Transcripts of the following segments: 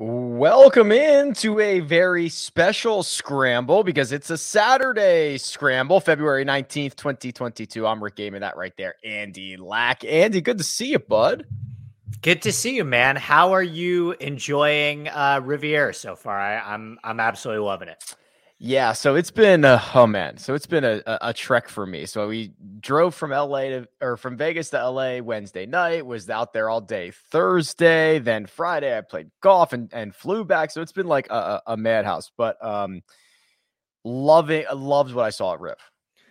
Welcome in to a very special scramble because it's a Saturday scramble, February 19th, 2022. I'm Rick Gehman, that right there. Andy Lack. Andy, good to see you, bud. Good to see you, man. How are you enjoying uh, Riviera so far? I, I'm I'm absolutely loving it. Yeah, so it's been uh, oh man, so it's been a, a, a, trek for me. So we drove from LA to or from Vegas to LA Wednesday night, was out there all day Thursday, then Friday I played golf and, and flew back. So it's been like a, a madhouse, but um loving loved what I saw at Riv.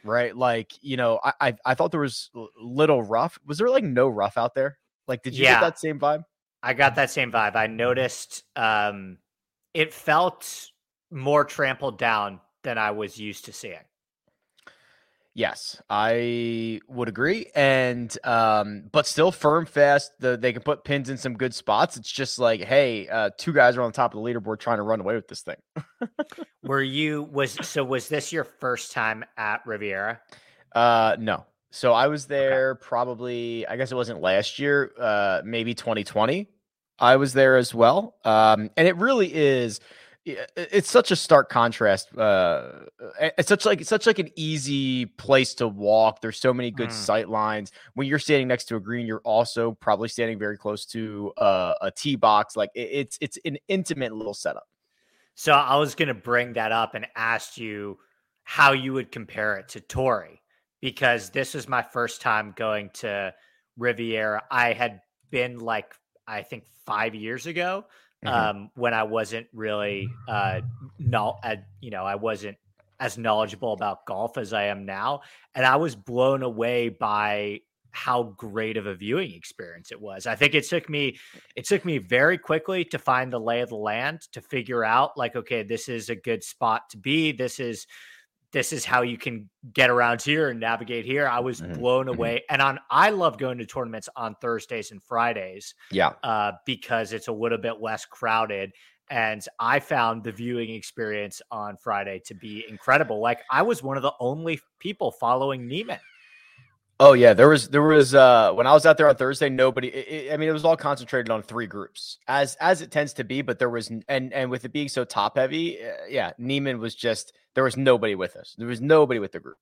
Right. Like, you know, I, I, I thought there was little rough. Was there like no rough out there? Like, did you yeah, get that same vibe? I got that same vibe. I noticed um it felt more trampled down than I was used to seeing. Yes, I would agree. And um, but still firm fast. The, they can put pins in some good spots. It's just like, hey, uh, two guys are on the top of the leaderboard trying to run away with this thing. Were you was so was this your first time at Riviera? Uh no. So I was there okay. probably, I guess it wasn't last year, uh, maybe 2020. I was there as well. Um, and it really is it's such a stark contrast. Uh, it's such like it's such like an easy place to walk. There's so many good mm. sight lines. When you're standing next to a green, you're also probably standing very close to uh, a tee box. Like it, it's it's an intimate little setup. So I was going to bring that up and ask you how you would compare it to Torrey because this was my first time going to Riviera. I had been like I think five years ago mm-hmm. um, when I wasn't really uh, not, uh, you know, I wasn't as knowledgeable about golf as I am now, and I was blown away by how great of a viewing experience it was. I think it took me it took me very quickly to find the lay of the land to figure out like okay, this is a good spot to be. This is this is how you can get around here and navigate here. I was mm-hmm. blown mm-hmm. away. And on I love going to tournaments on Thursdays and Fridays. Yeah. Uh, because it's a little bit less crowded. And I found the viewing experience on Friday to be incredible. Like I was one of the only people following Niemann. Oh yeah, there was there was uh when I was out there on Thursday, nobody. It, I mean, it was all concentrated on three groups, as as it tends to be. But there was and and with it being so top heavy, uh, yeah, Niemann was just there was nobody with us. There was nobody with the group.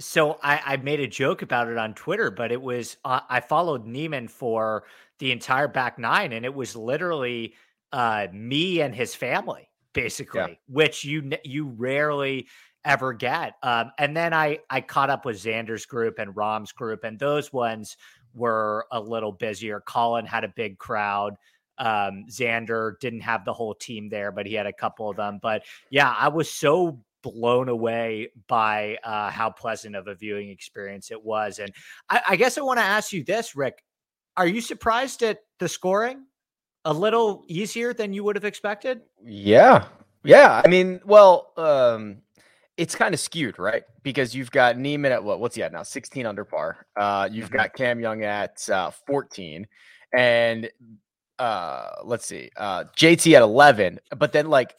So I, I made a joke about it on Twitter, but it was uh, I followed Niemann for the entire back nine, and it was literally uh me and his family, basically, yeah. which you you rarely ever get. Um, and then I I caught up with Xander's group and Rahm's group, and those ones were a little busier. Collin had a big crowd. Um, Xander didn't have the whole team there, but he had a couple of them. But yeah, I was so blown away by uh, how pleasant of a viewing experience it was. And I, I guess I want to ask you this, Rick: Are you surprised at the scoring? A little easier than you would have expected? Yeah, yeah. I mean, well, um, it's kind of skewed, right? Because you've got Niemann at what? What's he at now? 16 under par. Uh, you've mm-hmm. got Cam Young at uh, 14, and uh, let's see, uh, JT at 11. But then, like,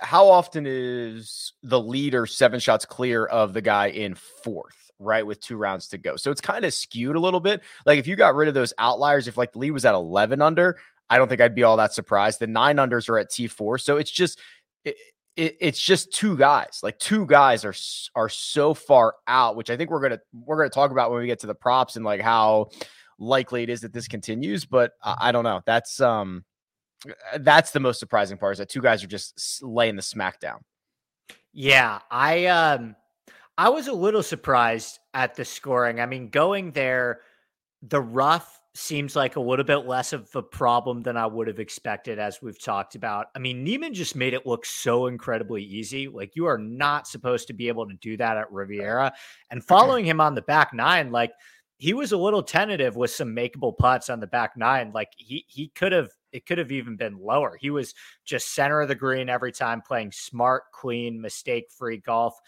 how often is the leader seven shots clear of the guy in fourth? Right, with two rounds to go, so it's kind of skewed a little bit. Like if you got rid of those outliers, if like the lead was at 11 under, I don't think I'd be all that surprised. The nine unders are at T4, so it's just. It, it, it's just two guys. Like two guys are are so far out, which I think we're gonna we're gonna talk about when we get to the props and like how likely it is that this continues. But I, I don't know. That's um that's the most surprising part is that two guys are just laying the smackdown. Yeah, I um I was a little surprised at the scoring. I mean, going there, the rough seems like a little bit less of a problem than I would have expected, as we've talked about. I mean, Niemann just made it look so incredibly easy. Like, you are not supposed to be able to do that at Riviera. And following him on the back nine, like, he was a little tentative with some makeable putts on the back nine. Like, he, he could have, it could have even been lower. He was just center of the green every time, playing smart, clean, mistake free golf.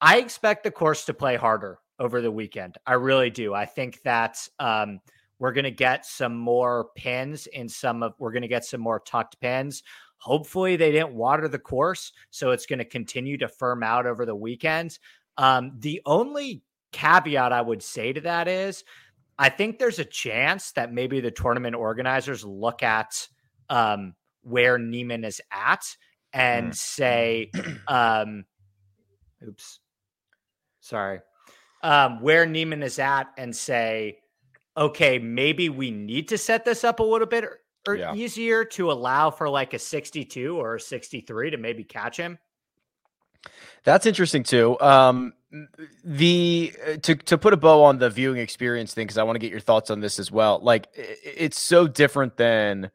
I expect the course to play harder over the weekend. I really do. I think that, um, we're going to get some more pins in some of, we're going to get some more tucked pins. Hopefully, they didn't water the course. So it's going to continue to firm out over the weekends. Um, the only caveat I would say to that is I think there's a chance that maybe the tournament organizers look at um, where Niemann is at and Mm. say, um, oops, sorry, um, where Niemann is at and say, okay, maybe we need to set this up a little bit or, or Yeah. easier to allow for like a 62 or a 63 to maybe catch him. That's interesting too. Um, the uh, to to put a bow on the viewing experience thing because I want to get your thoughts on this as well. Like i- i- it's so different than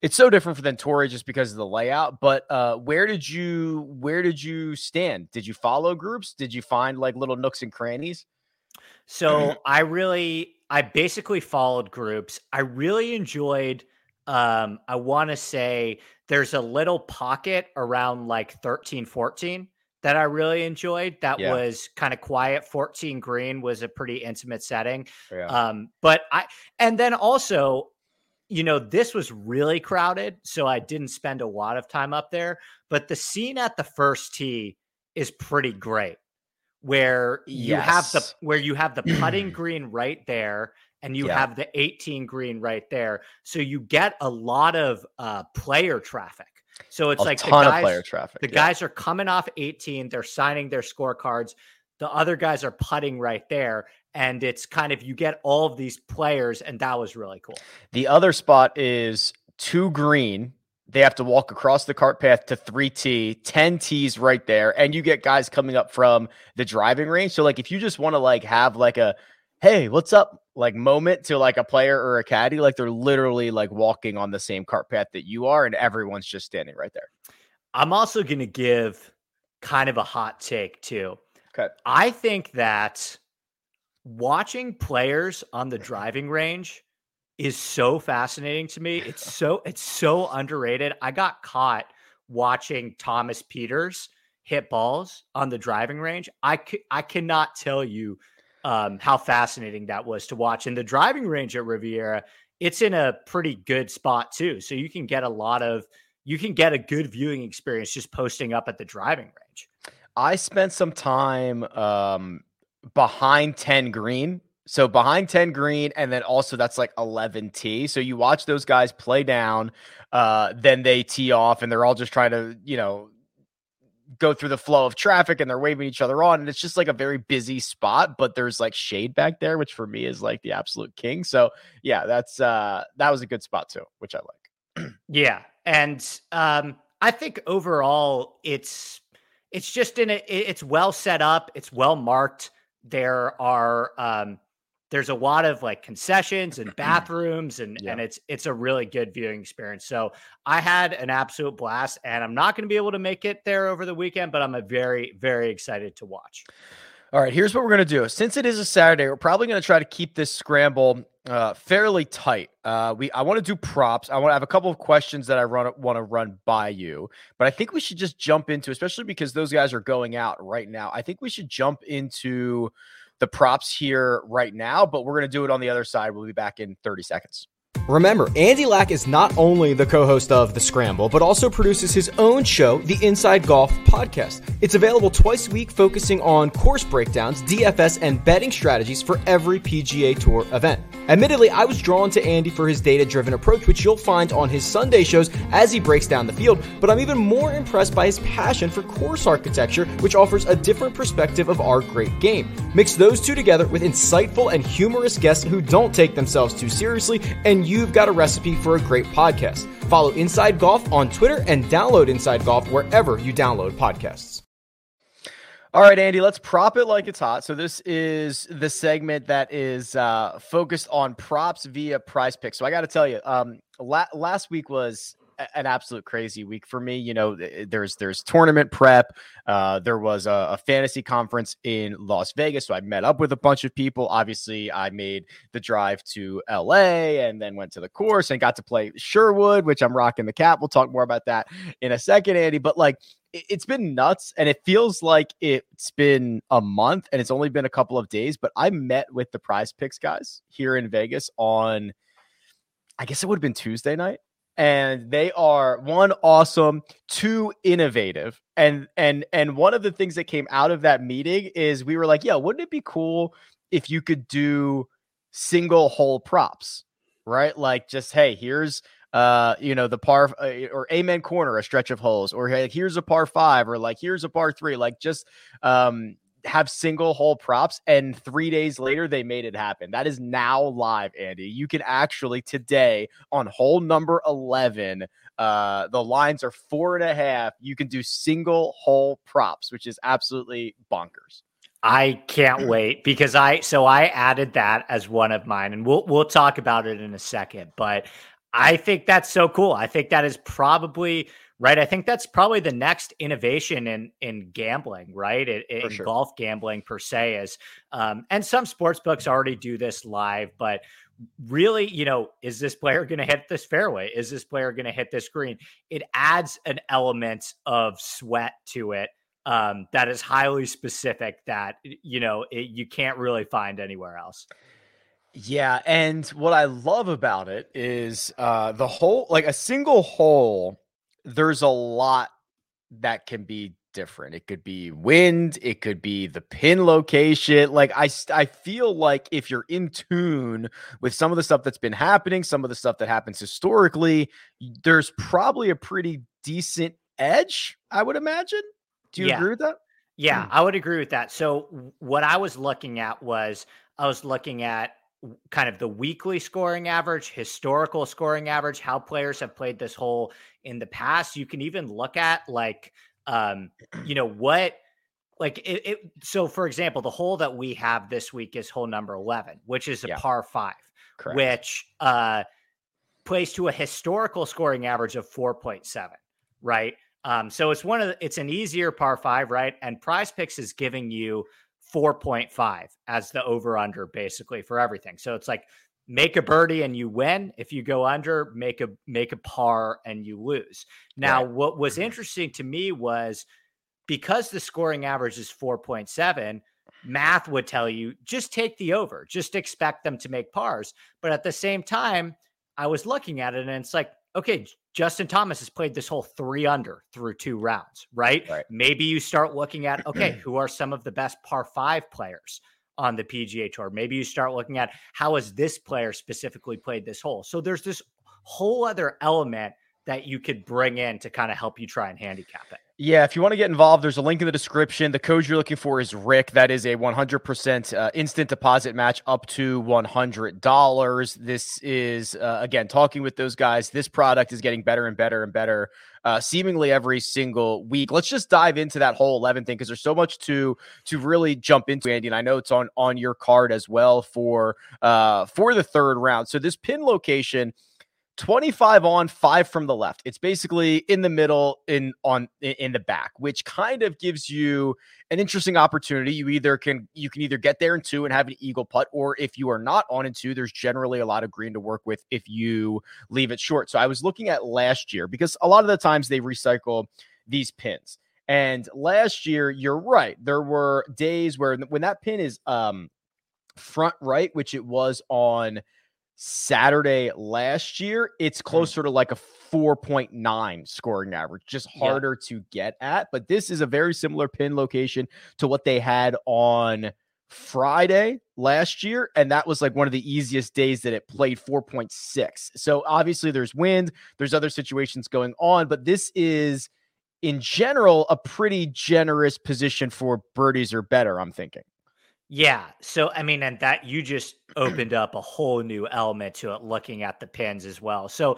it's so different than Torrey just because of the layout. But uh, where did you where did you stand? Did you follow groups? Did you find like little nooks and crannies? So I really, I basically followed groups. I really enjoyed. Um, I want to say there's a little pocket around like 13, 14 that I really enjoyed. That Yeah. was kind of quiet. 14 green was a pretty intimate setting. Yeah. Um, but I, and then also, you know, this was really crowded. So I didn't spend a lot of time up there. But the scene at the first tee is pretty great where you have the where you have the putting green right there and you Yeah. have the 18 green right there so you get a lot of uh player traffic so it's a like the ton guys of player traffic. the yeah. guys are coming off 18 they're signing their scorecards the other guys are putting right there and it's kind of you get all of these players and that was really cool The other spot is two green. They have to walk across the cart path to 3T, 10 T's right there. And you get guys coming up from the driving range. So, like, if you just want to like have like a hey, what's up? Like moment to like a player or a caddy, like they're literally like walking on the same cart path that you are, and everyone's just standing right there. i'm also going to give kind of a hot take too Okay. I think that watching players on the driving range is so fascinating to me. It's so it's so underrated. I got caught watching Thomas Pieters hit balls on the driving range. I c- I cannot tell you um, how fascinating that was to watch. In the driving range at Riviera, it's in a pretty good spot too, so you can get a lot of you can get a good viewing experience just posting up at the driving range. I spent some time um behind 10 green. So behind 10 green, and then also that's like 11 T. So you watch those guys play down, uh, then they tee off, and they're all just trying to, you know, go through the flow of traffic and they're waving each other on. And it's just like a very busy spot, but there's like shade back there, which for me is like the absolute king. So yeah, that's uh that was a good spot too, which I like. Yeah, and um, I think overall it's it's just in a it's well set up, it's well marked. There are um, there's a lot of like concessions and bathrooms, and Yeah. and it's it's a really good viewing experience. So I had an absolute blast, and I'm not going to be able to make it there over the weekend, but I'm a very very excited to watch. All right, here's what we're gonna do. Since it is a Saturday, we're probably gonna try to keep this scramble uh, fairly tight. Uh, we I want to do props. I want to have a couple of questions that I run want to run by you, but I think we should just jump into, especially because those guys are going out right now. I think we should jump into the props here right now, but we're gonna do it on the other side. We'll be back in 30 seconds. Remember, Andy Lack is not only the co host of The Scramble, but also produces his own show, the Inside Golf Podcast. It's available twice a week, focusing on course breakdowns, DFS, and betting strategies for every PGA Tour event. Admittedly, I was drawn to Andy for his data driven approach, which you'll find on his Sunday shows as he breaks down the field, but I'm even more impressed by his passion for course architecture, which offers a different perspective of our great game. Mix those two together with insightful and humorous guests who don't take themselves too seriously, and you've got a recipe for a great podcast. Follow Inside Golf on Twitter and download Inside Golf wherever you download podcasts. All right, Andy, let's prop it like it's hot. So this is the segment that is uh, focused on props via prize picks. So I got to tell you, um, la- last week was an absolute crazy week for me. You know, there's there's tournament prep. Uh, there was a, a fantasy conference in Las Vegas, so I met up with a bunch of people. Obviously, I made the drive to LA and then went to the course and got to play Sherwood, which I'm rocking the cap. We'll talk more about that in a second, Andy. But like it- it's been nuts and it feels like it's been a month and it's only been a couple of days but i met with the prize picks guys here in vegas on i guess it would have been tuesday night and they are one awesome two innovative and and and one of the things that came out of that meeting is we were like yeah wouldn't it be cool if you could do single hole props right? Like just hey here's uh, you know, the par uh, or amen corner, a stretch of holes, or like here's a par five, or like here's a par three, like just um have single hole props and three days later they made it happen. That is now live andy. You can actually today on hole number 11 uh the lines are four and a half you can do single hole props which is absolutely bonkers. I can't wait because I so I added that as one of mine and we'll we'll talk about it in a second but I think that's so cool. I think that is probably right. I think that's probably the next innovation in in gambling, right? In, in sure. golf gambling per se is um and some sports books already do this live, but really, you know, is this player going to hit this fairway? Is this player going to hit this green? It adds an element of sweat to it um, that is highly specific that you know it, you can't really find anywhere else. Yeah, and what I love about it is uh, the whole like a single hole. There's a lot that can be different. It could be wind, it could be the pin location. Like I I feel like if you're in tune with some of the stuff that's been happening, some of the stuff that happens historically, there's probably a pretty decent edge, I would imagine. Do you yeah. agree with that? Yeah, hmm. I would agree with that. So what I was looking at was I was looking at kind of the weekly scoring average, historical scoring average, how players have played this hole in the past. You can even look at like um, you know, what like it, it, so for example, the hole that we have this week is hole number 11, which is a yeah. par 5, Correct. which uh plays to a historical scoring average of 4.7, right? Um, so it's one of the, it's an easier par five, right? And Prize Picks is giving you 4.5 as the over under basically for everything. So it's like make a birdie and you win. If you go under, make a make a par and you lose. Now, right. what was mm-hmm. interesting to me was because the scoring average is 4.7, math would tell you just take the over, just expect them to make pars. But at the same time, I was looking at it and it's like, okay, Justin Thomas has played this hole three under through two rounds, right? right. Maybe you start looking at, okay, who are some of the best par five players on the PGA Tour? Maybe you start looking at how has this player specifically played this hole? So there's this whole other element that you could bring in to kind of help you try and handicap it. Yeah, if you want to get involved, there's a link in the description. The code you're looking for is Rick. That is a 100% uh, instant deposit match up to $100. This is, uh, again, talking with those guys. This product is getting better and better and better, uh, seemingly every single week. Let's just dive into that hole 11 thing because there's so much to to really jump into, Andy. And I know it's on on your card as well for uh, for the third round. So this pin location 25 on, 5 from the left. It's basically in the middle in on in the back, which kind of gives you an interesting opportunity. You either can you can either get there in 2 and have an eagle putt or if you are not on in 2, there's generally a lot of green to work with if you leave it short. So I was looking at last year because a lot of the times they recycle these pins. And last year, you're right. There were days where when that pin is um front right, which it was on Saturday last year, it's mm-hmm. closer to like a 4.9 scoring average, just harder yeah. to get at. But this is a very similar pin location to what they had on Friday last year. And that was like one of the easiest days that it played 4.6. So obviously there's wind, there's other situations going on, but this is in general a pretty generous position for birdies or better, I'm thinking. Yeah. So, I mean, and that you just opened up a whole new element to it, looking at the pins as well. So,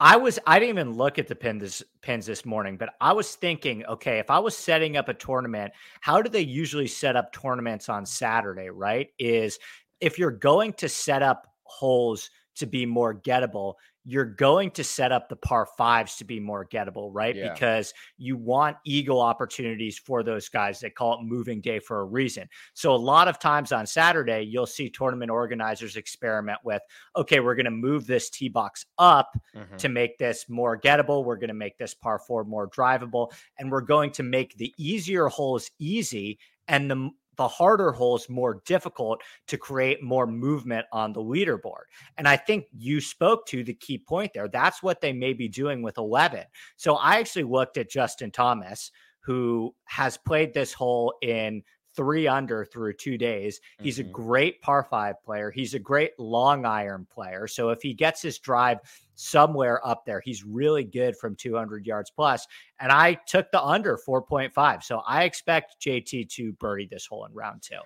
I was, I didn't even look at the pins, pins this morning, but I was thinking, okay, if I was setting up a tournament, how do they usually set up tournaments on Saturday, right? Is if you're going to set up holes to be more gettable, you're going to set up the par fives to be more gettable, right? Yeah. Because you want eagle opportunities for those guys. They call it moving day for a reason. So a lot of times on Saturday, you'll see tournament organizers experiment with, okay, we're going to move this tee box up mm-hmm. to make this more gettable. We're going to make this par four more drivable, and we're going to make the easier holes easy and the the harder holes more difficult to create more movement on the leaderboard. And I think you spoke to the key point there. That's what they may be doing with 11. So I actually looked at Justin Thomas, who has played this hole in three under through two days. He's Mhm. a great par five player. He's a great long iron player. So if he gets his drive somewhere up there, he's really good from 200 yards plus. And I took the under 4.5. So I expect JT to birdie this hole in round two.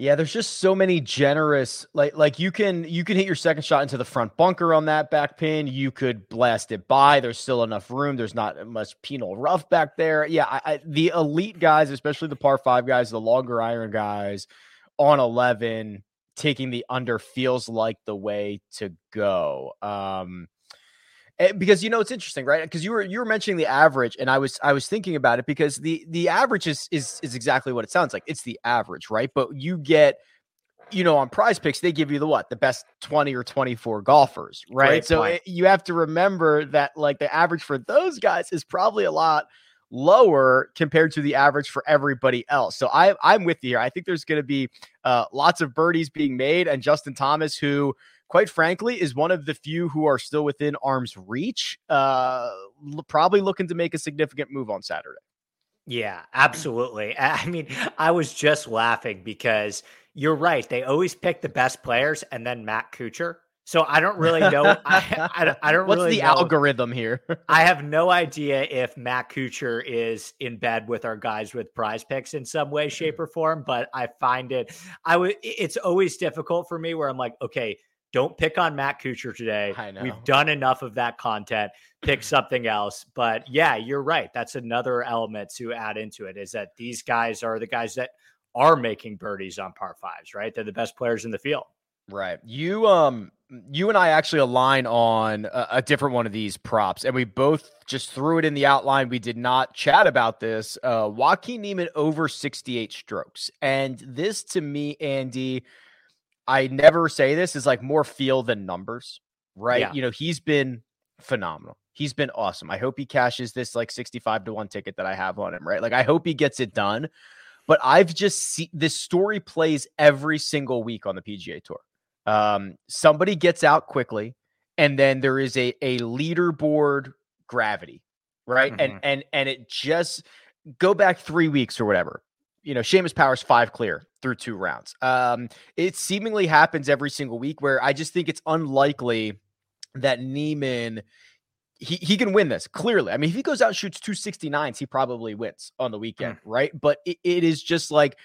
Yeah, there's just so many generous like like you can you can hit your second shot into the front bunker on that back pin. You could blast it by. There's still enough room. There's not much penal rough back there. Yeah, I, I, the elite guys, especially the par five guys, the longer iron guys on 11, taking the under feels like the way to go. Um, because you know it's interesting, right? Because you were you were mentioning the average, and I was I was thinking about it because the the average is is is exactly what it sounds like. It's the average, right? But you get, you know, on Prize Picks they give you the what the best twenty or twenty four golfers, right? Great so it- you have to remember that like the average for those guys is probably a lot lower compared to the average for everybody else. So I I'm with you here. I think there's going to be uh, lots of birdies being made, and Justin Thomas who quite frankly, is one of the few who are still within arm's reach. Uh, probably looking to make a significant move on Saturday. Yeah, absolutely. I mean, I was just laughing because you're right. They always pick the best players and then Matt Kuchar. So I don't really know. I, I, don't- I don't What's really the know. algorithm here? I have no idea if Matt Kuchar is in bed with our guys with prize picks in some way, shape, or form, but I find it, I would, it's always difficult for me where I'm like, okay, don't pick on Matt Kuchar today. I know. We've done enough of that content. Pick something else. But yeah, you're right. That's another element to add into it is that these guys are the guys that are making birdies on par fives, right? They're the best players in the field. Right. You um you and I actually align on a, a different one of these props, and we both just threw it in the outline. We did not chat about this. Uh Joaquin Niemann over 68 strokes. And this to me, Andy, I never say this is like more feel than numbers, right? Yeah. You know, he's been phenomenal. He's been awesome. I hope he cashes this like 65 to 1 ticket that I have on him, right? Like I hope he gets it done. But I've just seen this story plays every single week on the PGA Tour um, somebody gets out quickly, and then there is a a leaderboard gravity, right? And Mhm. and and it just go back three weeks or whatever. You know, Seamus Powers five clear through two rounds. Um, it seemingly happens every single week where I just think it's unlikely that Niemann he, he can win this clearly. I mean, if he goes out and shoots 269s, he probably wins on the weekend, right? But it, it is just like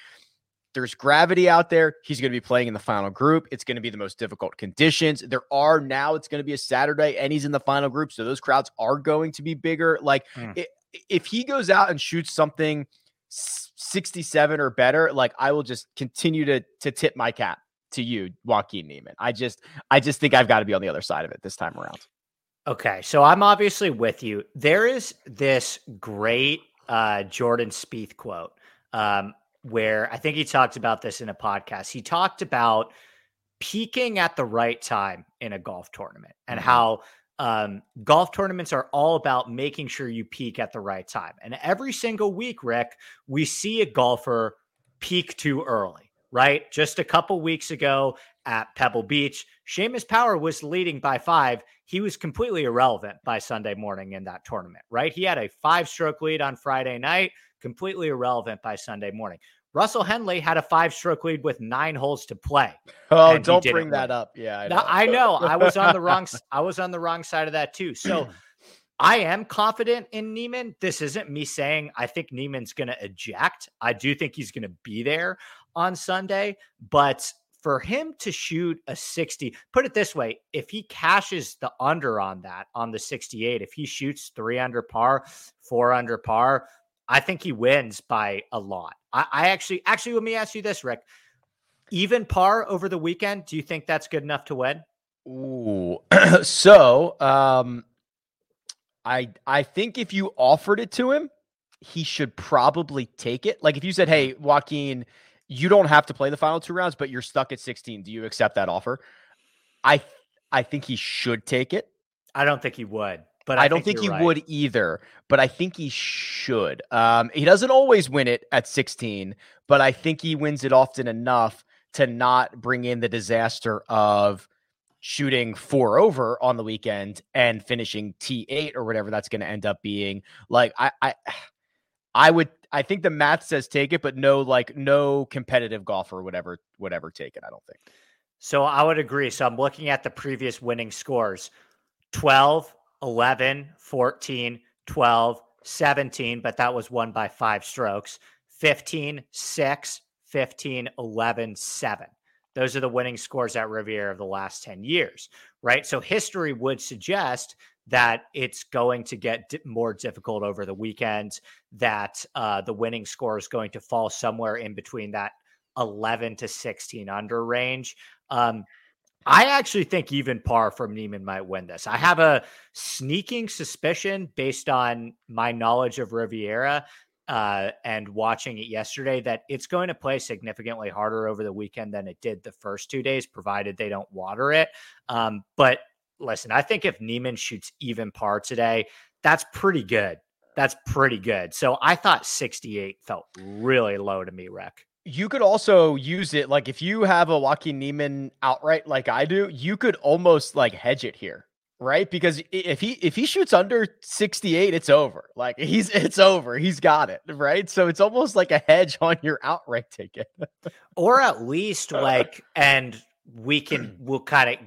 there's gravity out there. He's going to be playing in the final group. It's going to be the most difficult conditions. There are now, it's going to be a Saturday and he's in the final group. So those crowds are going to be bigger. Like Mm. i- if he goes out and shoots something 67 or better, like I will just continue to, to tip my cap to you, Joaquin Niemann. I just, I just think I've got to be on the other side of it this time around. Okay, so I'm obviously with you. There is this great uh, Jordan Spieth quote um, where I think he talked about this in a podcast. He talked about peaking at the right time in a golf tournament and Mhm. how um, golf tournaments are all about making sure you peak at the right time. And every single week, Rick, we see a golfer peak too early, right? Just a couple weeks ago at Pebble Beach, Seamus Power was leading by five. He was completely irrelevant by Sunday morning in that tournament, right? He had a five stroke lead on Friday night, completely irrelevant by Sunday morning. Russell Henley had a five stroke lead with nine holes to play. Oh, don't bring that up. Yeah, I No, know. I know. I was on the wrong. I was on the wrong side of that too. So I am confident in Niemann. This isn't me saying I think Niemann's going to eject. I do think he's going to be there on Sunday, but for him to shoot a 60, put it this way, if he cashes the under on that on the 68, if he shoots 3 under par, 4 under par, I think he wins by a lot. I, I actually actually let me ask you this, Rick. Even par over the weekend, do you think that's good enough to win? Ooh. so, um, I I think if you offered it to him, he should probably take it. Like if you said, "Hey, Joaquin, you don't have to play the final two rounds, but you're stuck at 16. Do you accept that offer?" I I think he should take it. I don't think he would, but I, don't think, he right. would either, but I think he should. Um, he doesn't always win it at 16, but I think he wins it often enough to not bring in the disaster of shooting four over on the weekend and finishing T8 or whatever that's going to end up being. Like I, I, I would, I think the math says take it, but no, like no competitive golfer would ever would ever take it. I don't think. So I would agree. So I'm looking at the previous winning scores 12, 11, 14, 12, 17, but that was won by five strokes, 15, 6, 15, 11, 7. Those are the winning scores at Riviera of the last 10 years, right? So history would suggest that it's going to get more difficult over the weekend, that uh, the winning score is going to fall somewhere in between that 11 to 16 under range. Um, I actually think even par from Niemann might win this. I have a sneaking suspicion based on my knowledge of Riviera uh, and watching it yesterday that it's going to play significantly harder over the weekend than it did the first two days, provided they don't water it. Um, but listen, I think if Niemann shoots even par today, that's pretty good. That's pretty good. So I thought 68 felt really low to me, Rick. You could also use it like if you have a Joaquin Niemann outright like I do, you could almost like hedge it here right? Because if he if he shoots under 68, it's over. Like he's it's over. He's got it, right? So it's almost like a hedge on your outright ticket. or at least like and we can we'll kind of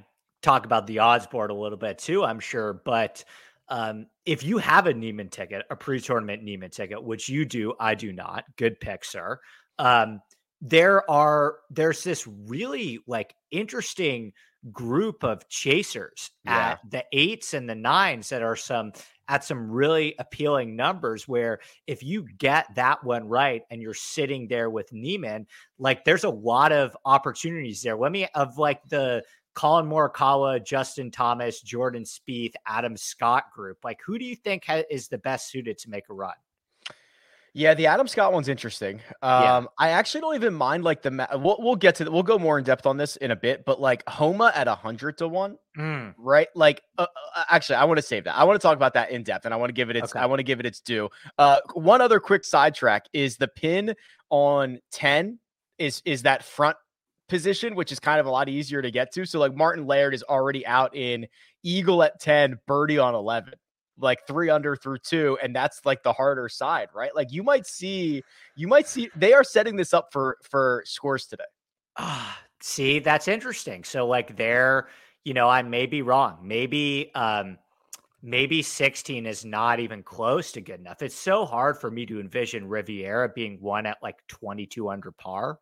talk about the odds board a little bit too, I'm sure, but um, if you have a Niemann ticket, a pre-tournament Niemann ticket, which you do, I do not. Good pick, sir. Um, there are there's this really like interesting group of chasers yeah. at the eights and the nines that are some at some really appealing numbers where if you get that one right and you're sitting there with Niemann, like there's a lot of opportunities there. Let me of like the Collin Morikawa, Justin Thomas, Jordan Spieth, Adam Scott group. Like who do you think ha- is the best suited to make a run? Yeah, the Adam Scott one's interesting. Um, yeah. I actually don't even mind like the we'll, we'll get to the, we'll go more in depth on this in a bit, but like Homa at a hundred to one, mm. right? Like, uh, uh actually, I want to save that. I want to talk about that in depth, and I want to give it its okay. I want to give it its due. Uh, one other quick sidetrack is the pin on ten is is that front position, which is kind of a lot easier to get to. So like Martin Laird is already out in eagle at ten, birdie on eleven like three under through two, and that's like the harder side, right? Like you might see, you might see they are setting this up for for scores today. Ah, see, that's interesting. So like they're, you know, I may be wrong. Maybe um maybe 16 is not even close to good enough. It's so hard for me to envision Riviera being won at like 22 under par.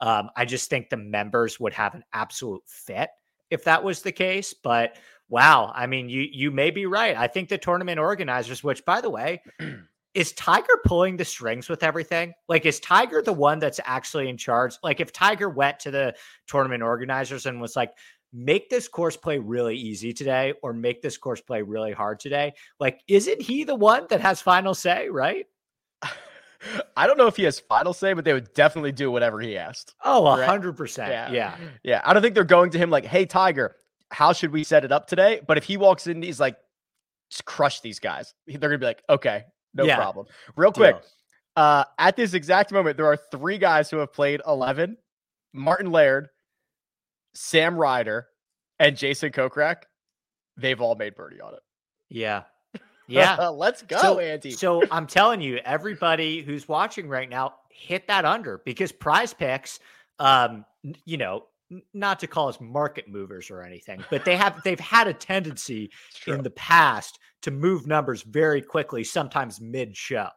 Um, I just think the members would have an absolute fit if that was the case. But Wow. I mean, you you may be right. I think the tournament organizers, which by the way, is Tiger pulling the strings with everything? Like, is Tiger the one that's actually in charge? Like, if Tiger went to the tournament organizers and was like, make this course play really easy today or make this course play really hard today, like, isn't he the one that has final say, right? I don't know if he has final say, but they would definitely do whatever he asked. Oh, 100%. Right? Yeah. yeah. Yeah. I don't think they're going to him like, hey, Tiger, how should we set it up today? But if he walks in, he's like, crush these guys. They're gonna be like, okay, no yeah. problem. Real quick, uh, at this exact moment, there are three guys who have played 11 Martin Laird, Sam Ryder, and Jason Kokrak. They've all made birdie on it. Yeah. Yeah. Let's go, so, Andy. so I'm telling you, everybody who's watching right now, hit that under because prize picks, um, you know, not to call us market movers or anything, but they have they've had a tendency in the past to move numbers very quickly, sometimes mid show.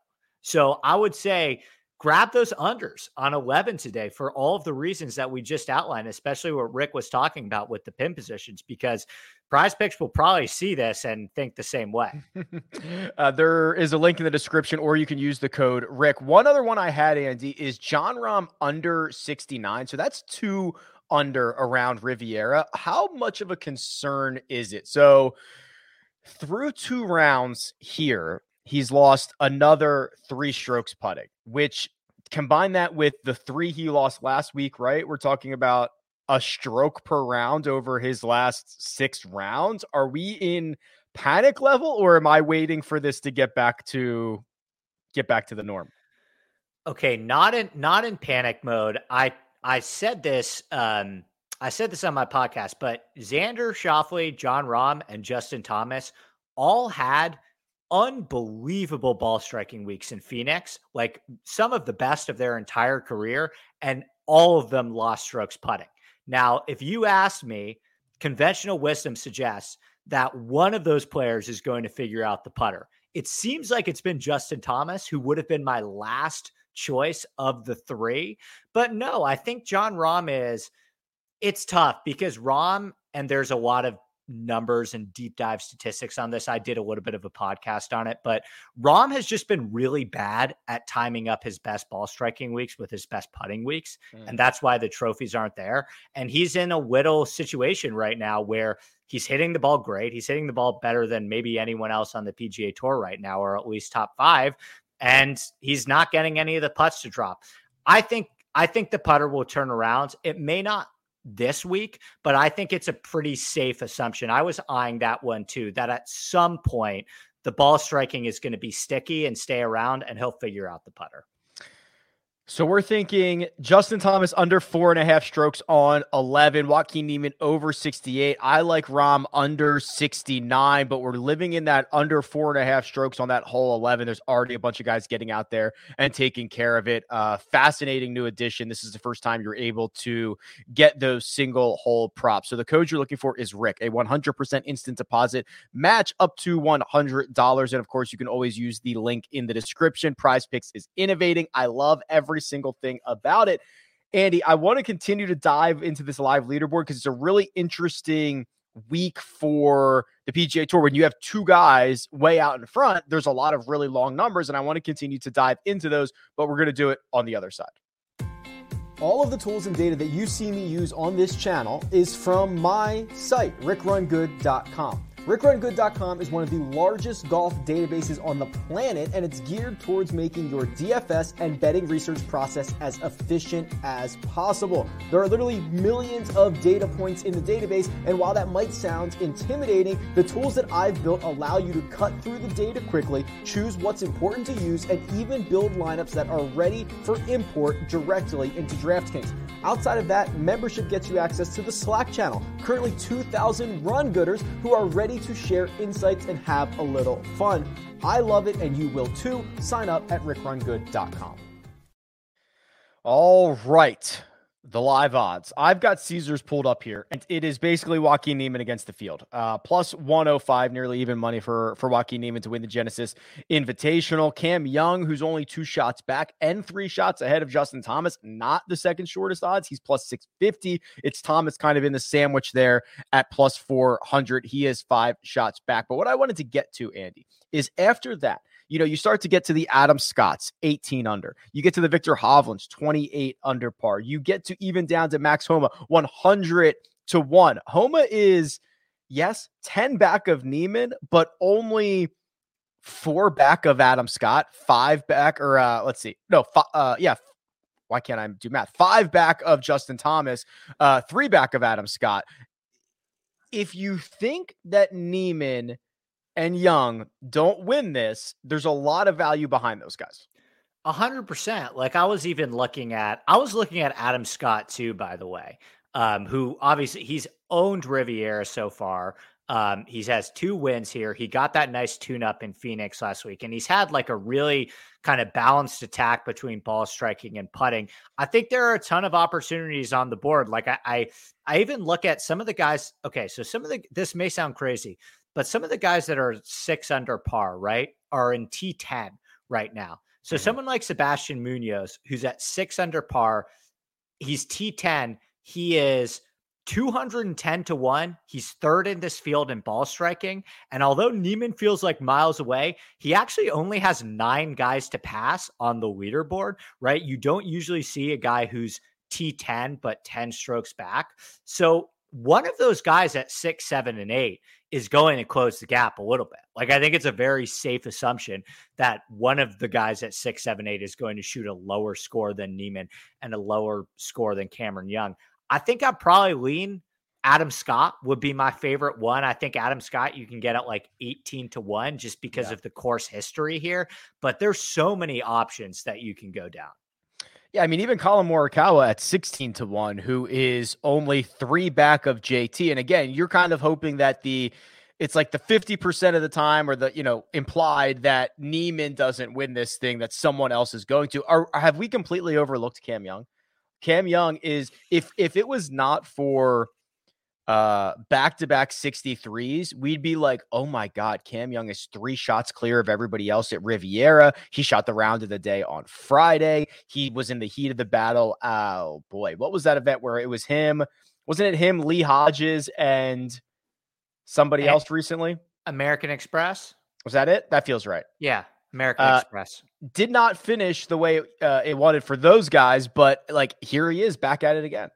So I would say grab those unders on 11 today for all of the reasons that we just outlined, especially what Rick was talking about with the pin positions, because prize picks will probably see this and think the same way. uh, there is a link in the description, or you can use the code Rick. One other one I had, Andy, is Jon Rahm under 69. So that's two under around Riviera. How much of a concern is it? So, through two rounds here, he's lost another three strokes putting, which combine that with the three he lost last week, right? We're talking about a stroke per round over his last six rounds. Are we in panic level or am I waiting for this to get back to get back to the norm? Okay, not in not in panic mode. I I said this. Um, I said this on my podcast, but Xander Schauffele, Jon Rahm, and Justin Thomas all had unbelievable ball striking weeks in Phoenix, like some of the best of their entire career, and all of them lost strokes putting. Now, if you ask me, conventional wisdom suggests that one of those players is going to figure out the putter. It seems like it's been Justin Thomas, who would have been my last choice of the three. But no, I think Jon Rahm is. It's tough because Rahm, and there's a lot of numbers and deep dive statistics on this. I did a little bit of a podcast on it, but Rahm has just been really bad at timing up his best ball striking weeks with his best putting weeks. Mm. And that's why the trophies aren't there. And he's in a whittle situation right now where he's hitting the ball great. He's hitting the ball better than maybe anyone else on the PGA Tour right now, or at least top five. And he's not getting any of the putts to drop. I think I think the putter will turn around. It may not this week, but I think it's a pretty safe assumption. I was eyeing that one too, that at some point the ball striking is going to be sticky and stay around and he'll figure out the putter. So we're thinking Justin Thomas under four and a half strokes on 11, Joaquin Niemann over 68. I like Rahm under 69, but we're living in that under four and a half strokes on that hole 11. There's already a bunch of guys getting out there and taking care of it. Uh, fascinating new addition. This is the first time you're able to get those single hole props. So the code you're looking for is Rick, a 100% instant deposit match up to $100. And of course, you can always use the link in the description. Prize Picks is innovating. I love every every single thing about it. Andy, I want to continue to dive into this live leaderboard because it's a really interesting week for the PGA Tour. When you have two guys way out in front, there's a lot of really long numbers, and I want to continue to dive into those, but we're going to do it on the other side. All of the tools and data that you see me use on this channel is from my site, rickrungood.com. RickRunGood.com is one of the largest golf databases on the planet, and it's geared towards making your DFS and betting research process as efficient as possible. There are literally millions of data points in the database, and while that might sound intimidating, the tools that I've built allow you to cut through the data quickly, choose what's important to use, and even build lineups that are ready for import directly into DraftKings. Outside of that, membership gets you access to the Slack channel, currently 2,000 run gooders who are ready to share insights and have a little fun. I love it and you will too. Sign up at rickrungood.com. All right the live odds. I've got Caesars pulled up here, and it is basically Joaquin Niemann against the field. Uh, plus 105, nearly even money for, for Joaquin Niemann to win the Genesis Invitational. Cam Young, who's only two shots back and three shots ahead of Justin Thomas, not the second shortest odds. He's plus 650. It's Thomas kind of in the sandwich there at plus 400. He is five shots back. But what I wanted to get to, Andy, is after that, you know, you start to get to the Adam Scotts, 18 under. You get to the Viktor Hovlands, 28 under par. You get to even down to Max Homa, 100 to 1. Homa is, yes, 10 back of Niemann, but only four back of Adam Scott, five back, or uh, let's see, no, uh, yeah, why can't I do math? Five back of Justin Thomas, uh, three back of Adam Scott. If you think that Niemann and Young don't win this, there's a lot of value behind those guys. A hundred percent. Like I was even looking at, I was looking at Adam Scott too, by the way, um, who obviously he's owned Riviera so far. Um, he has two wins here. He got that nice tune up in Phoenix last week, and he's had like a really kind of balanced attack between ball striking and putting. I think there are a ton of opportunities on the board. Like I, I, I even look at some of the guys. Okay, so some of the this may sound crazy. But some of the guys that are six under par, right, are in T10 right now. So mm-hmm. someone like Sebastian Munoz, who's at six under par, he's T10. He is 210 to 1. He's third in this field in ball striking. And although Niemann feels like miles away, he actually only has nine guys to pass on the leaderboard, right? You don't usually see a guy who's T10, but 10 strokes back. So one of those guys at six, seven, and eight is going to close the gap a little bit. Like I think it's a very safe assumption that one of the guys at six, seven, eight is going to shoot a lower score than Niemann and a lower score than Cameron Young. I think I'd probably lean Adam Scott would be my favorite one. I think Adam Scott you can get at like 18 to 1 just because yeah. of the course history here, but there's so many options that you can go down. Yeah, I mean, even Collin Morikawa at 16 to 1, who is only three back of JT. And again, you're kind of hoping that the it's like the 50% of the time or the, you know, implied that Niemann doesn't win this thing that someone else is going to. Or have we completely overlooked Cam Young? Cam Young is if if it was not for uh back-to-back 63s we'd be like oh my god cam young is three shots clear of everybody else at riviera. He shot the round of the day on friday. He was in the heat of the battle. Oh boy what was that event where it was him wasn't it him lee hodges and somebody and else recently? American express? Was that it? That feels right. Yeah american uh, express. did not finish the way uh, it wanted for those guys but like here he is back at it again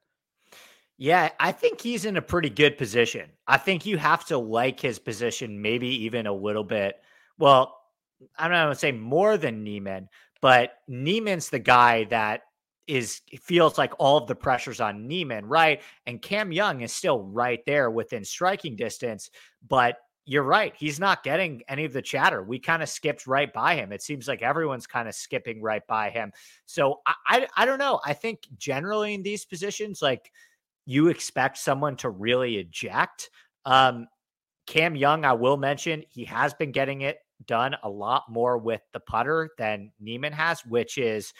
yeah, I think he's in a pretty good position. I think you have to like his position, maybe even a little bit. Well, I'm not going to say more than Niemann, but Niemann's the guy that is feels like all of the pressures on Niemann, right? And Cam Young is still right there within striking distance, but you're right. He's not getting any of the chatter. We kind of skipped right by him. It seems like everyone's kind of skipping right by him. So I, I, I don't know. I think generally in these positions, like you expect someone to really eject. Um, Cam Young, I will mention, he has been getting it done a lot more with the putter than Niemann has, which is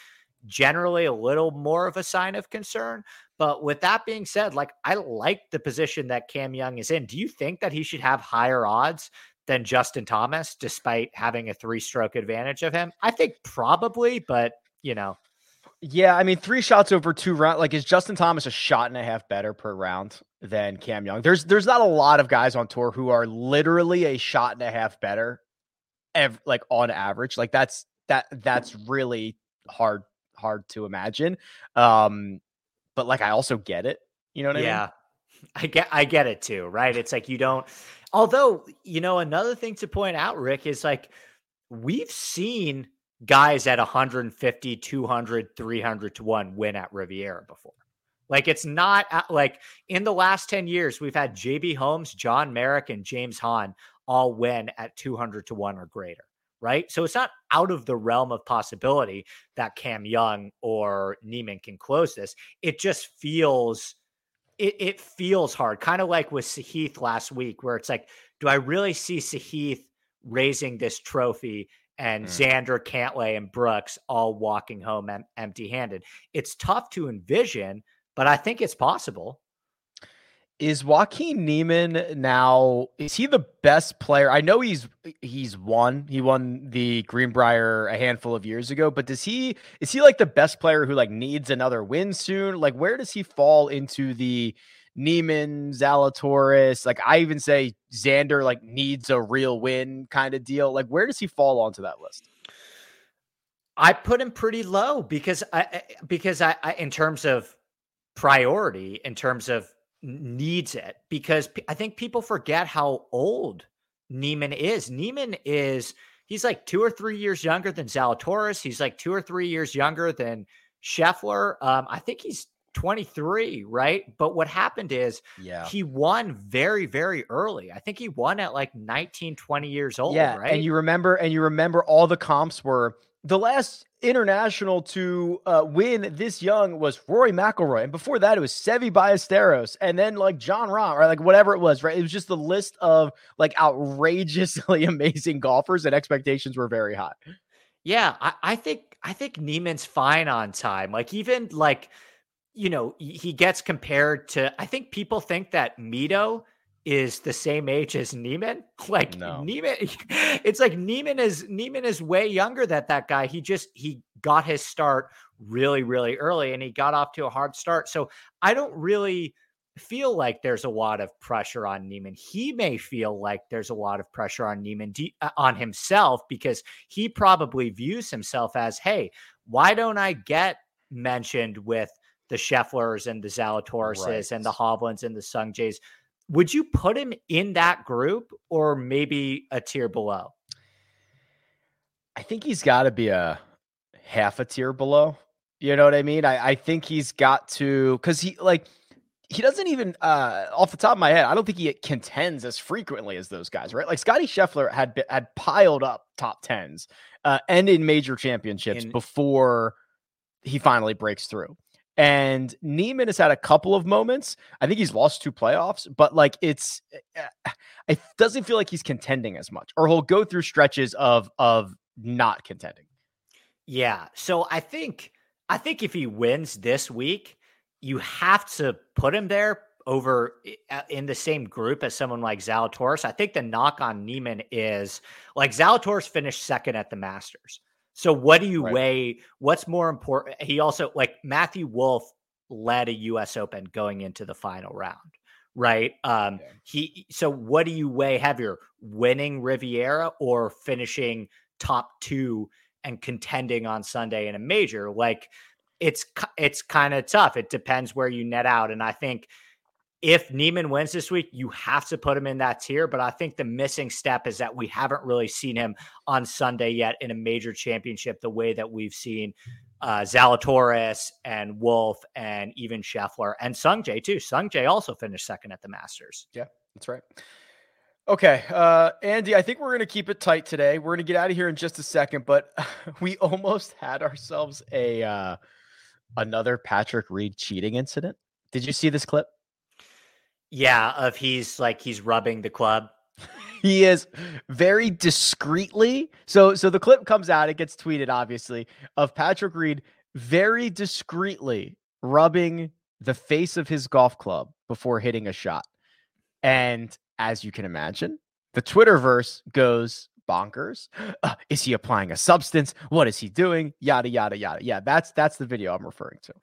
generally a little more of a sign of concern. But with that being said, like I like the position that Cam Young is in. Do you think that he should have higher odds than Justin Thomas, despite having a three stroke advantage of him? I think probably, but you know, yeah, I mean, three shots over two rounds. Like, is Justin Thomas a shot and a half better per round than Cam Young? There's there's not a lot of guys on tour who are literally a shot and a half better, ev- like on average. Like that's that that's really hard hard to imagine. Um, but like I also get it. You know what yeah, I mean? Yeah, I get I get it too, right? It's like you don't. Although you know another thing to point out, Rick, is like we've seen guys at 150, 200, 300 to 1 win at Riviera before. Like it's not uh, like in the last 10 years, we've had JB Holmes, John Merrick, and James Hahn all win at 200 to 1 or greater. Right. So it's not out of the realm of possibility that Cam Young or Niemann can close this. It just feels it, it feels hard, kind of like with Sahith last week, where it's like, do I really see Sahith raising this trophy and mm. Xander, Cantlay, and Brooks all walking home em- empty handed. It's tough to envision, but I think it's possible. Is Joaquin Niemann now? Is he the best player? I know he's he's won. He won the Greenbrier a handful of years ago, but does he is he like the best player who like needs another win soon? Like where does he fall into the Niemann, Zalatoris. Like I even say Xander like needs a real win kind of deal. Like where does he fall onto that list? I put him pretty low because I because I, I in terms of priority, in terms of needs it, because I think people forget how old Niemann is. Niemann is he's like two or three years younger than Zalatoris. He's like two or three years younger than Scheffler. Um, I think he's 23, right? But what happened is yeah. he won very, very early. I think he won at like 19, 20 years old, yeah, right? And you remember, and you remember all the comps were the last international to uh, win this young was Rory McIlroy, and before that it was Seve Ballesteros, and then like Jon Rahm or like whatever it was. Right, it was just the list of like outrageously amazing golfers, and expectations were very high. Yeah, I, I think I think Niemann's fine on time. Like even like you know, he gets compared to, I think people think that Mito is the same age as Niemann. Like no. Niemann, it's like Niemann is Niemann is way younger than that guy. He just he got his start really, really early and he got off to a hard start. So I don't really feel like there's a lot of pressure on Niemann. He may feel like there's a lot of pressure on Niemann uh, on himself because he probably views himself as, hey, why don't I get mentioned with the Schefflers and the Zalatorises right. and the Hovlands and the Sungjaes. Would you put him in that group or maybe a tier below? I think he's got to be a half a tier below. You know what I mean? I, I think he's got to because he like he doesn't even uh off the top of my head, I don't think he contends as frequently as those guys, right? Like Scotty Scheffler had had piled up top tens uh and in major championships in, before he finally breaks through. And Niemann has had a couple of moments. I think he's lost two playoffs, but like it's eh, eh, it doesn't feel like he's contending as much, or he'll go through stretches of of not contending. Yeah. So I think I think if he wins this week, you have to put him there over uh, in the same group as someone like Zalatoris. I think the knock on Niemann is like Zalatoris finished second at the Masters. So what do you right. weigh? What's more important? He also like Matthew Wolff led a US Open going into the final round, right? Um okay. he so what do you weigh heavier, winning Riviera or finishing top 2 and contending on Sunday in a major? Like it's it's kind of tough. It depends where you net out and I think if Niemann wins this week, you have to put him in that tier. But I think the missing step is that we haven't really seen him on Sunday yet in a major championship the way that we've seen uh, Zalatoris and Wolff and even Scheffler and Sungjae too. Sungjae also finished second at the Masters. Yeah, that's right. Okay, uh, Andy, I think we're going to keep it tight today. We're going to get out of here in just a second, but we almost had ourselves a uh, another Patrick Reed cheating incident. Did you see this clip? Yeah, of he's like he's rubbing the club. he is very discreetly. So so the clip comes out, it gets tweeted obviously of Patrick Reed very discreetly rubbing the face of his golf club before hitting a shot. And as you can imagine, the Twitterverse goes bonkers. Uh, is he applying a substance? What is he doing? Yada yada yada. Yeah, that's that's the video I'm referring to.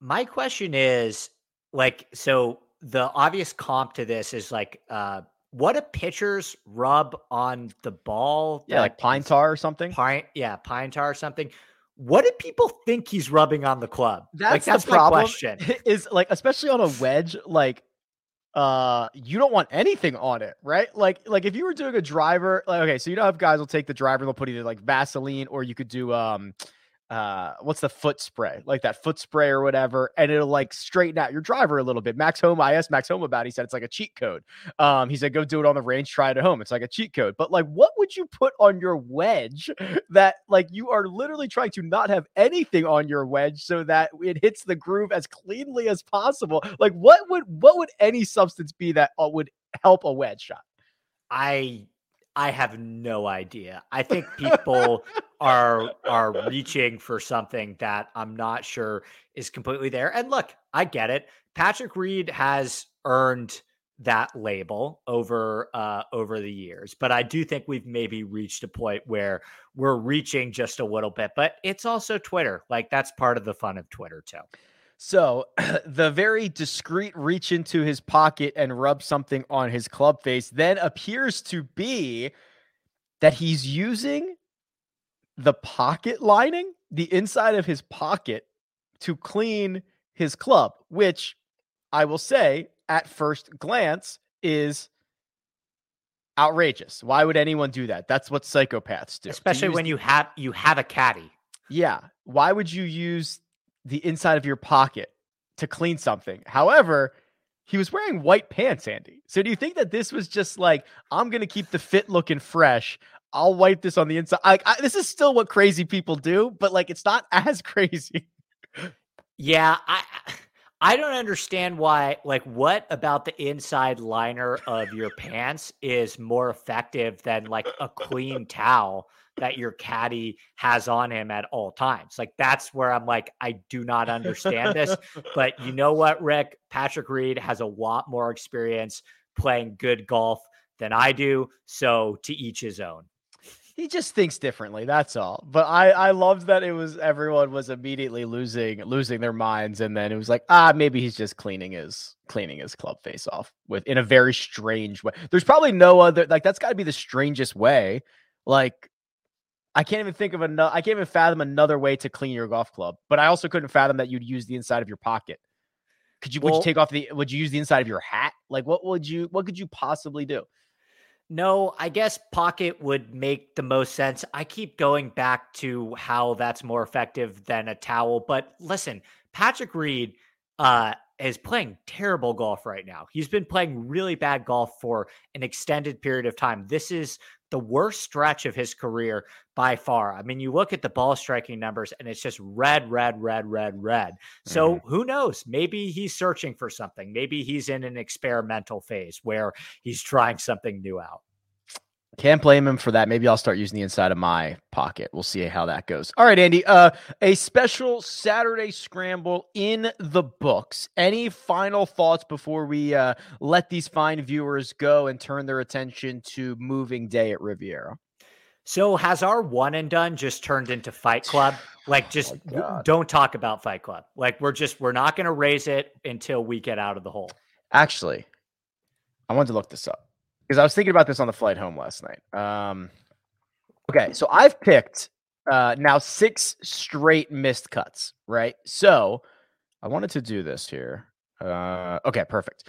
My question is like so the obvious comp to this is like uh what do pitchers rub on the ball? Yeah, like pine tar or something. Pine, yeah, pine tar or something. What do people think he's rubbing on the club? That's, like, that's the problem. Question. Is like, especially on a wedge, like, uh, you don't want anything on it, right? Like, like if you were doing a driver, like, okay, so you know, if guys will take the driver, they'll put either like Vaseline or you could do um uh what's the foot spray? Like that foot spray or whatever and it'll like straighten out your driver a little bit. Max Homa i asked max Homa about it. he said it's like a cheat code. Um he said go do it on the range try it at home it's like a cheat code. But like what would you put on your wedge that like you are literally trying to not have anything on your wedge so that it hits the groove as cleanly as possible? Like what would what would any substance be that uh, would help a wedge shot? I I have no idea. I think people are are reaching for something that I'm not sure is completely there. And look, I get it. Patrick Reed has earned that label over uh over the years but i do think we've maybe reached a point where we're reaching just a little bit but it's also twitter like that's part of the fun of twitter too so the very discreet reach into his pocket and rub something on his club face then appears to be that he's using the pocket lining, the inside of his pocket to clean his club, which I will say at first glance is outrageous. Why would anyone do that? That's what psychopaths do. Especially when you have you have a caddy. Yeah. Why would you use the inside of your pocket to clean something? However, he was wearing white pants, Andy. So do you think that this was just like, I'm going to keep the fit looking fresh. I'll wipe this on the inside. I, I, this is still what crazy people do, but like it's not as crazy. Yeah, I I don't understand why. Like, what about the inside liner of your pants is more effective than like a clean towel that your caddy has on him at all times? Like, that's where I'm like, I do not understand this. but you know what, Rick? Patrick Reed has a lot more experience playing good golf than I do. So to each his own he just thinks differently. That's all. But I I loved that it was everyone was immediately losing losing their minds, and then it was like ah maybe he's just cleaning his cleaning his club face off with in a very strange way. There's probably no other like that's got to be the strangest way. Like I can't even think of another. I can't even fathom another way to clean your golf club. But I also couldn't fathom that you'd use the inside of your pocket. Could you? Well, would you take off the? Would you use the inside of your hat? Like what would you? What could you possibly do? No, I guess pocket would make the most sense. I keep going back to how that's more effective than a towel. But listen, Patrick Reed uh, is playing terrible golf right now. He's been playing really bad golf for an extended period of time. This is the worst stretch of his career by far. I mean, you look at the ball striking numbers and it's just red, red, red, red, red. So mm-hmm. who knows? Maybe he's searching for something. Maybe he's in an experimental phase where he's trying something new out. Can't blame him for that. Maybe I'll start using the inside of my pocket. We'll see how that goes. All right, Andy. Uh, a special Saturday scramble in the books. Any final thoughts before we uh, let these fine viewers go and turn their attention to moving day at Riviera? So has our one and done just turned into Fight Club? Like, just oh don't talk about Fight Club. Like, we're just we're not going to raise it until we get out of the hole. Actually, I wanted to look this up because I was thinking about this on the flight home last night. Um, okay, so I've picked uh, now six straight missed cuts, right? So I wanted to do this here. Uh, okay, perfect.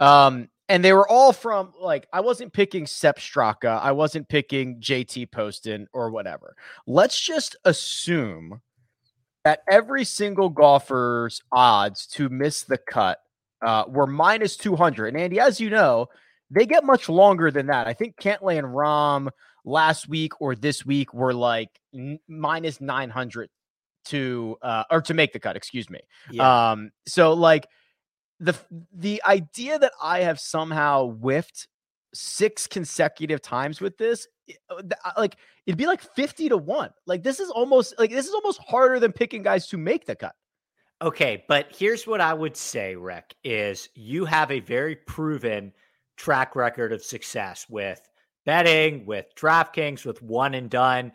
Um, and they were all from like I wasn't picking Sepp Straka, I wasn't picking JT Poston or whatever. Let's just assume that every single golfer's odds to miss the cut uh, were minus 200. And Andy, as you know, they get much longer than that. I think Cantlay and Rahm last week or this week were like n- minus 900 to uh or to make the cut, excuse me. Yeah. Um so like the the idea that I have somehow whiffed six consecutive times with this uh, uh, like it'd be like 50 to 1. Like this is almost like this is almost harder than picking guys to make the cut. Okay, but here's what I would say, Rick, is you have a very proven track record of success with betting, with DraftKings, with one and done.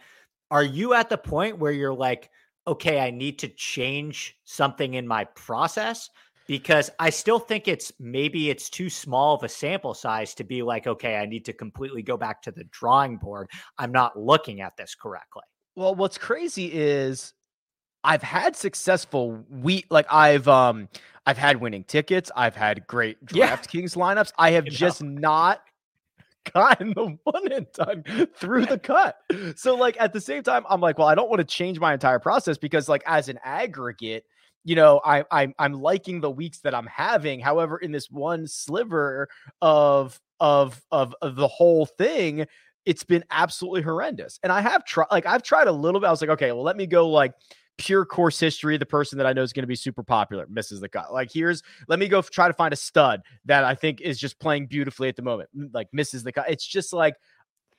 Are you at the point where you're like, okay, I need to change something in my process? Because I still think it's maybe it's too small of a sample size to be like, okay, I need to completely go back to the drawing board. I'm not looking at this correctly. Well, what's crazy is I've had successful we like I've um I've had winning tickets. I've had great DraftKings yeah. lineups. I have you just know. not gotten the one and done through the cut. So like at the same time, I'm like, well, I don't want to change my entire process because like as an aggregate, you know, I, I I'm liking the weeks that I'm having. However, in this one sliver of of of, of the whole thing, it's been absolutely horrendous. And I have tried like I've tried a little bit. I was like, okay, well, let me go like pure course history, the person that I know is going to be super popular misses the cut. Like, here's let me go try to find a stud that I think is just playing beautifully at the moment, like misses the cut. It's just like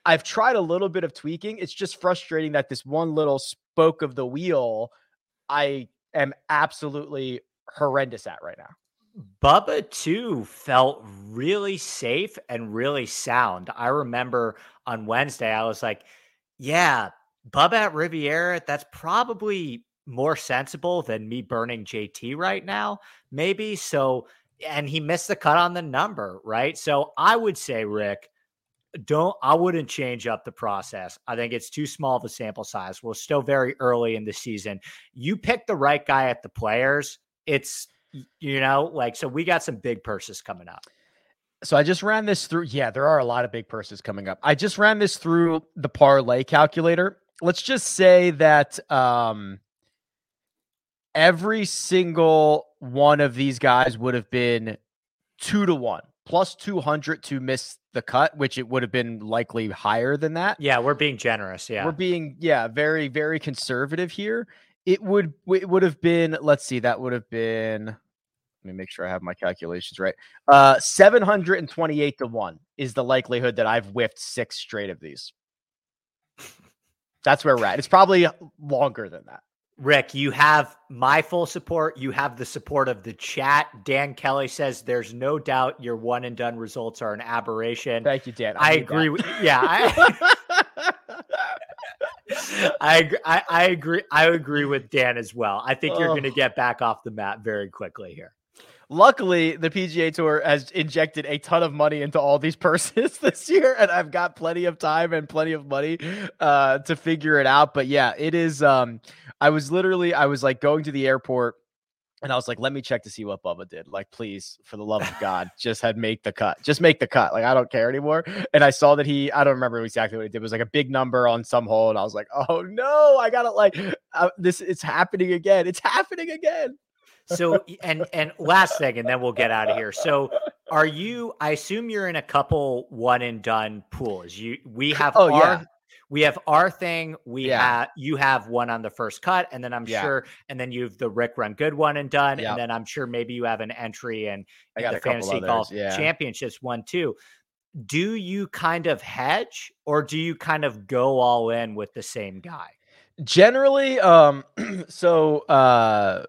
I've tried a little bit of tweaking. It's just frustrating that this one little spoke of the wheel, I am absolutely horrendous at right now. Bubba too felt really safe and really sound. I remember on Wednesday, I was like, yeah, Bubba at Riviera, that's probably more sensible than me burning JT right now, maybe. So, and he missed the cut on the number, right? So I would say, Rick, don't I wouldn't change up the process. I think it's too small of a sample size. We're still very early in the season. You pick the right guy at the players. It's you know, like so we got some big purses coming up. So I just ran this through. Yeah, there are a lot of big purses coming up. I just ran this through the parlay calculator. Let's just say that um every single one of these guys would have been two to one plus 200 to miss the cut, which it would have been likely higher than that. Yeah, we're being generous. Yeah. We're being, yeah, very, very conservative here. It would, it would have been, let's see, that would have been, let me make sure I have my calculations right. Uh, 728 to one is the likelihood that I've whiffed six straight of these. That's where we're at. It's probably longer than that. Rick, you have my full support. You have the support of the chat. Dan Kelly says there's no doubt your one and done results are an aberration. Thank you, Dan. I, I agree with yeah. I, I, I, I agree. I agree with Dan as well. I think you're oh. going to get back off the mat very quickly here. Luckily, the PGA Tour has injected a ton of money into all these purses this year, and I've got plenty of time and plenty of money uh, to figure it out. But yeah, it is. Um, I was literally, I was like going to the airport and I was like, let me check to see what Bubba did. Like, please, for the love of God, just had make the cut. Just make the cut. Like, I don't care anymore. And I saw that he, I don't remember exactly what he did. It was like a big number on some hole. And I was like, oh no, I gotta like uh, this. It's happening again. It's happening again so and and last thing, and then we'll get out of here. So are you? I assume you're in a couple one and done pools. You we have Oh, our, yeah. we have our thing. We Yeah. have you have one on the first cut, and then I'm Yeah. sure, and then you have the Rick Run Good one and done, Yep. and then I'm sure maybe you have an entry and the fantasy golf yeah. championships one too. Do you kind of hedge, or do you kind of go all in with the same guy? Generally, um, so uh,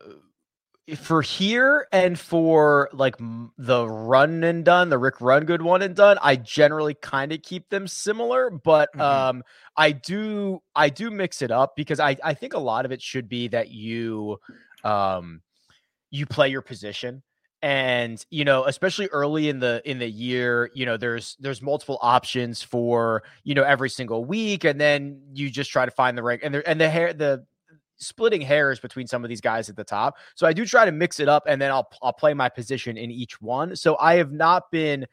for here and for like the run and done, the Rick Run Good one and done, I generally kind of keep them similar, but Mhm. um, I do I do mix it up because I I think a lot of it should be that you um you play your position and you know especially early in the in the year you know there's there's multiple options for you know every single week and then you just try to find the right and the and the hair the splitting hairs between some of these guys at the top so i do try to mix it up and then i'll i'll play my position in each one so i have not been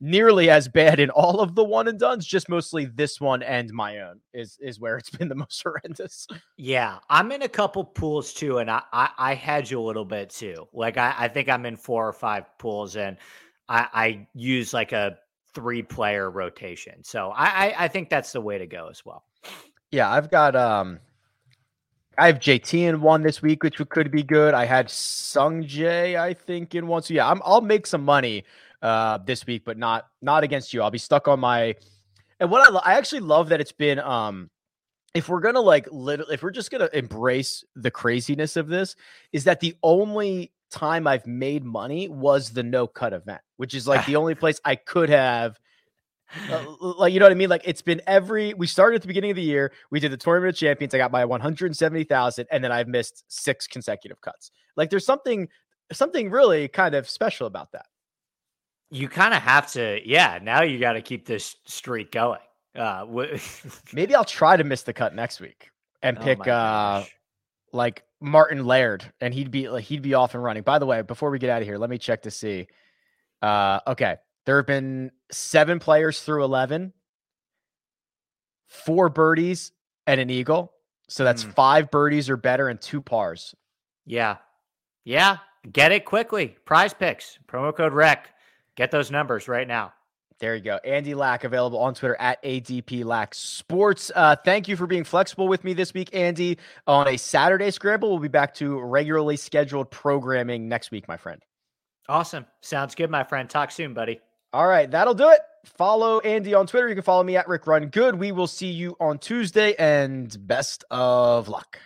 nearly as bad in all of the one and dones just mostly this one and my own is is where it's been the most horrendous Yeah, I'm in a couple pools too, and I I, I hedge a little bit too. Like I, I think I'm in four or five pools, and I, I use like a three player rotation. So I, I I think that's the way to go as well. Yeah, I've got um I have JT in one this week, which could be good. I had Sung Jae, I think, in one. So yeah, I'm, I'll make some money uh this week, but not not against you. I'll be stuck on my and what I lo- I actually love that it's been um if we're gonna like little if we're just gonna embrace the craziness of this, is that the only time I've made money was the no cut event, which is like the only place I could have uh, like you know what I mean? Like it's been every we started at the beginning of the year. We did the tournament of champions. I got my 170,000, and then I've missed six consecutive cuts. Like there's something something really kind of special about that. You kind of have to, yeah. Now you got to keep this streak going. Uh, w- Maybe I'll try to miss the cut next week and Oh pick my uh like Martin Laird, and he'd be like he'd be off and running. By the way, before we get out of here, let me check to see. Uh, okay, there have been seven players through eleven, four birdies and an eagle. So that's Hmm. five birdies or better and two pars. Yeah. Yeah. Get it quickly. PrizePicks, promo code REC. Get those numbers right now. There you go. Andy Lack available on Twitter at ADP Lack Sports. Uh, thank you for being flexible with me this week, Andy. On a Saturday scramble, we'll be back to regularly scheduled programming next week, my friend. Awesome. Sounds good, my friend. Talk soon, buddy. All right, that'll do it. Follow Andy on Twitter. You can follow me at Rick Run Good. We will see you on Tuesday, and best of luck.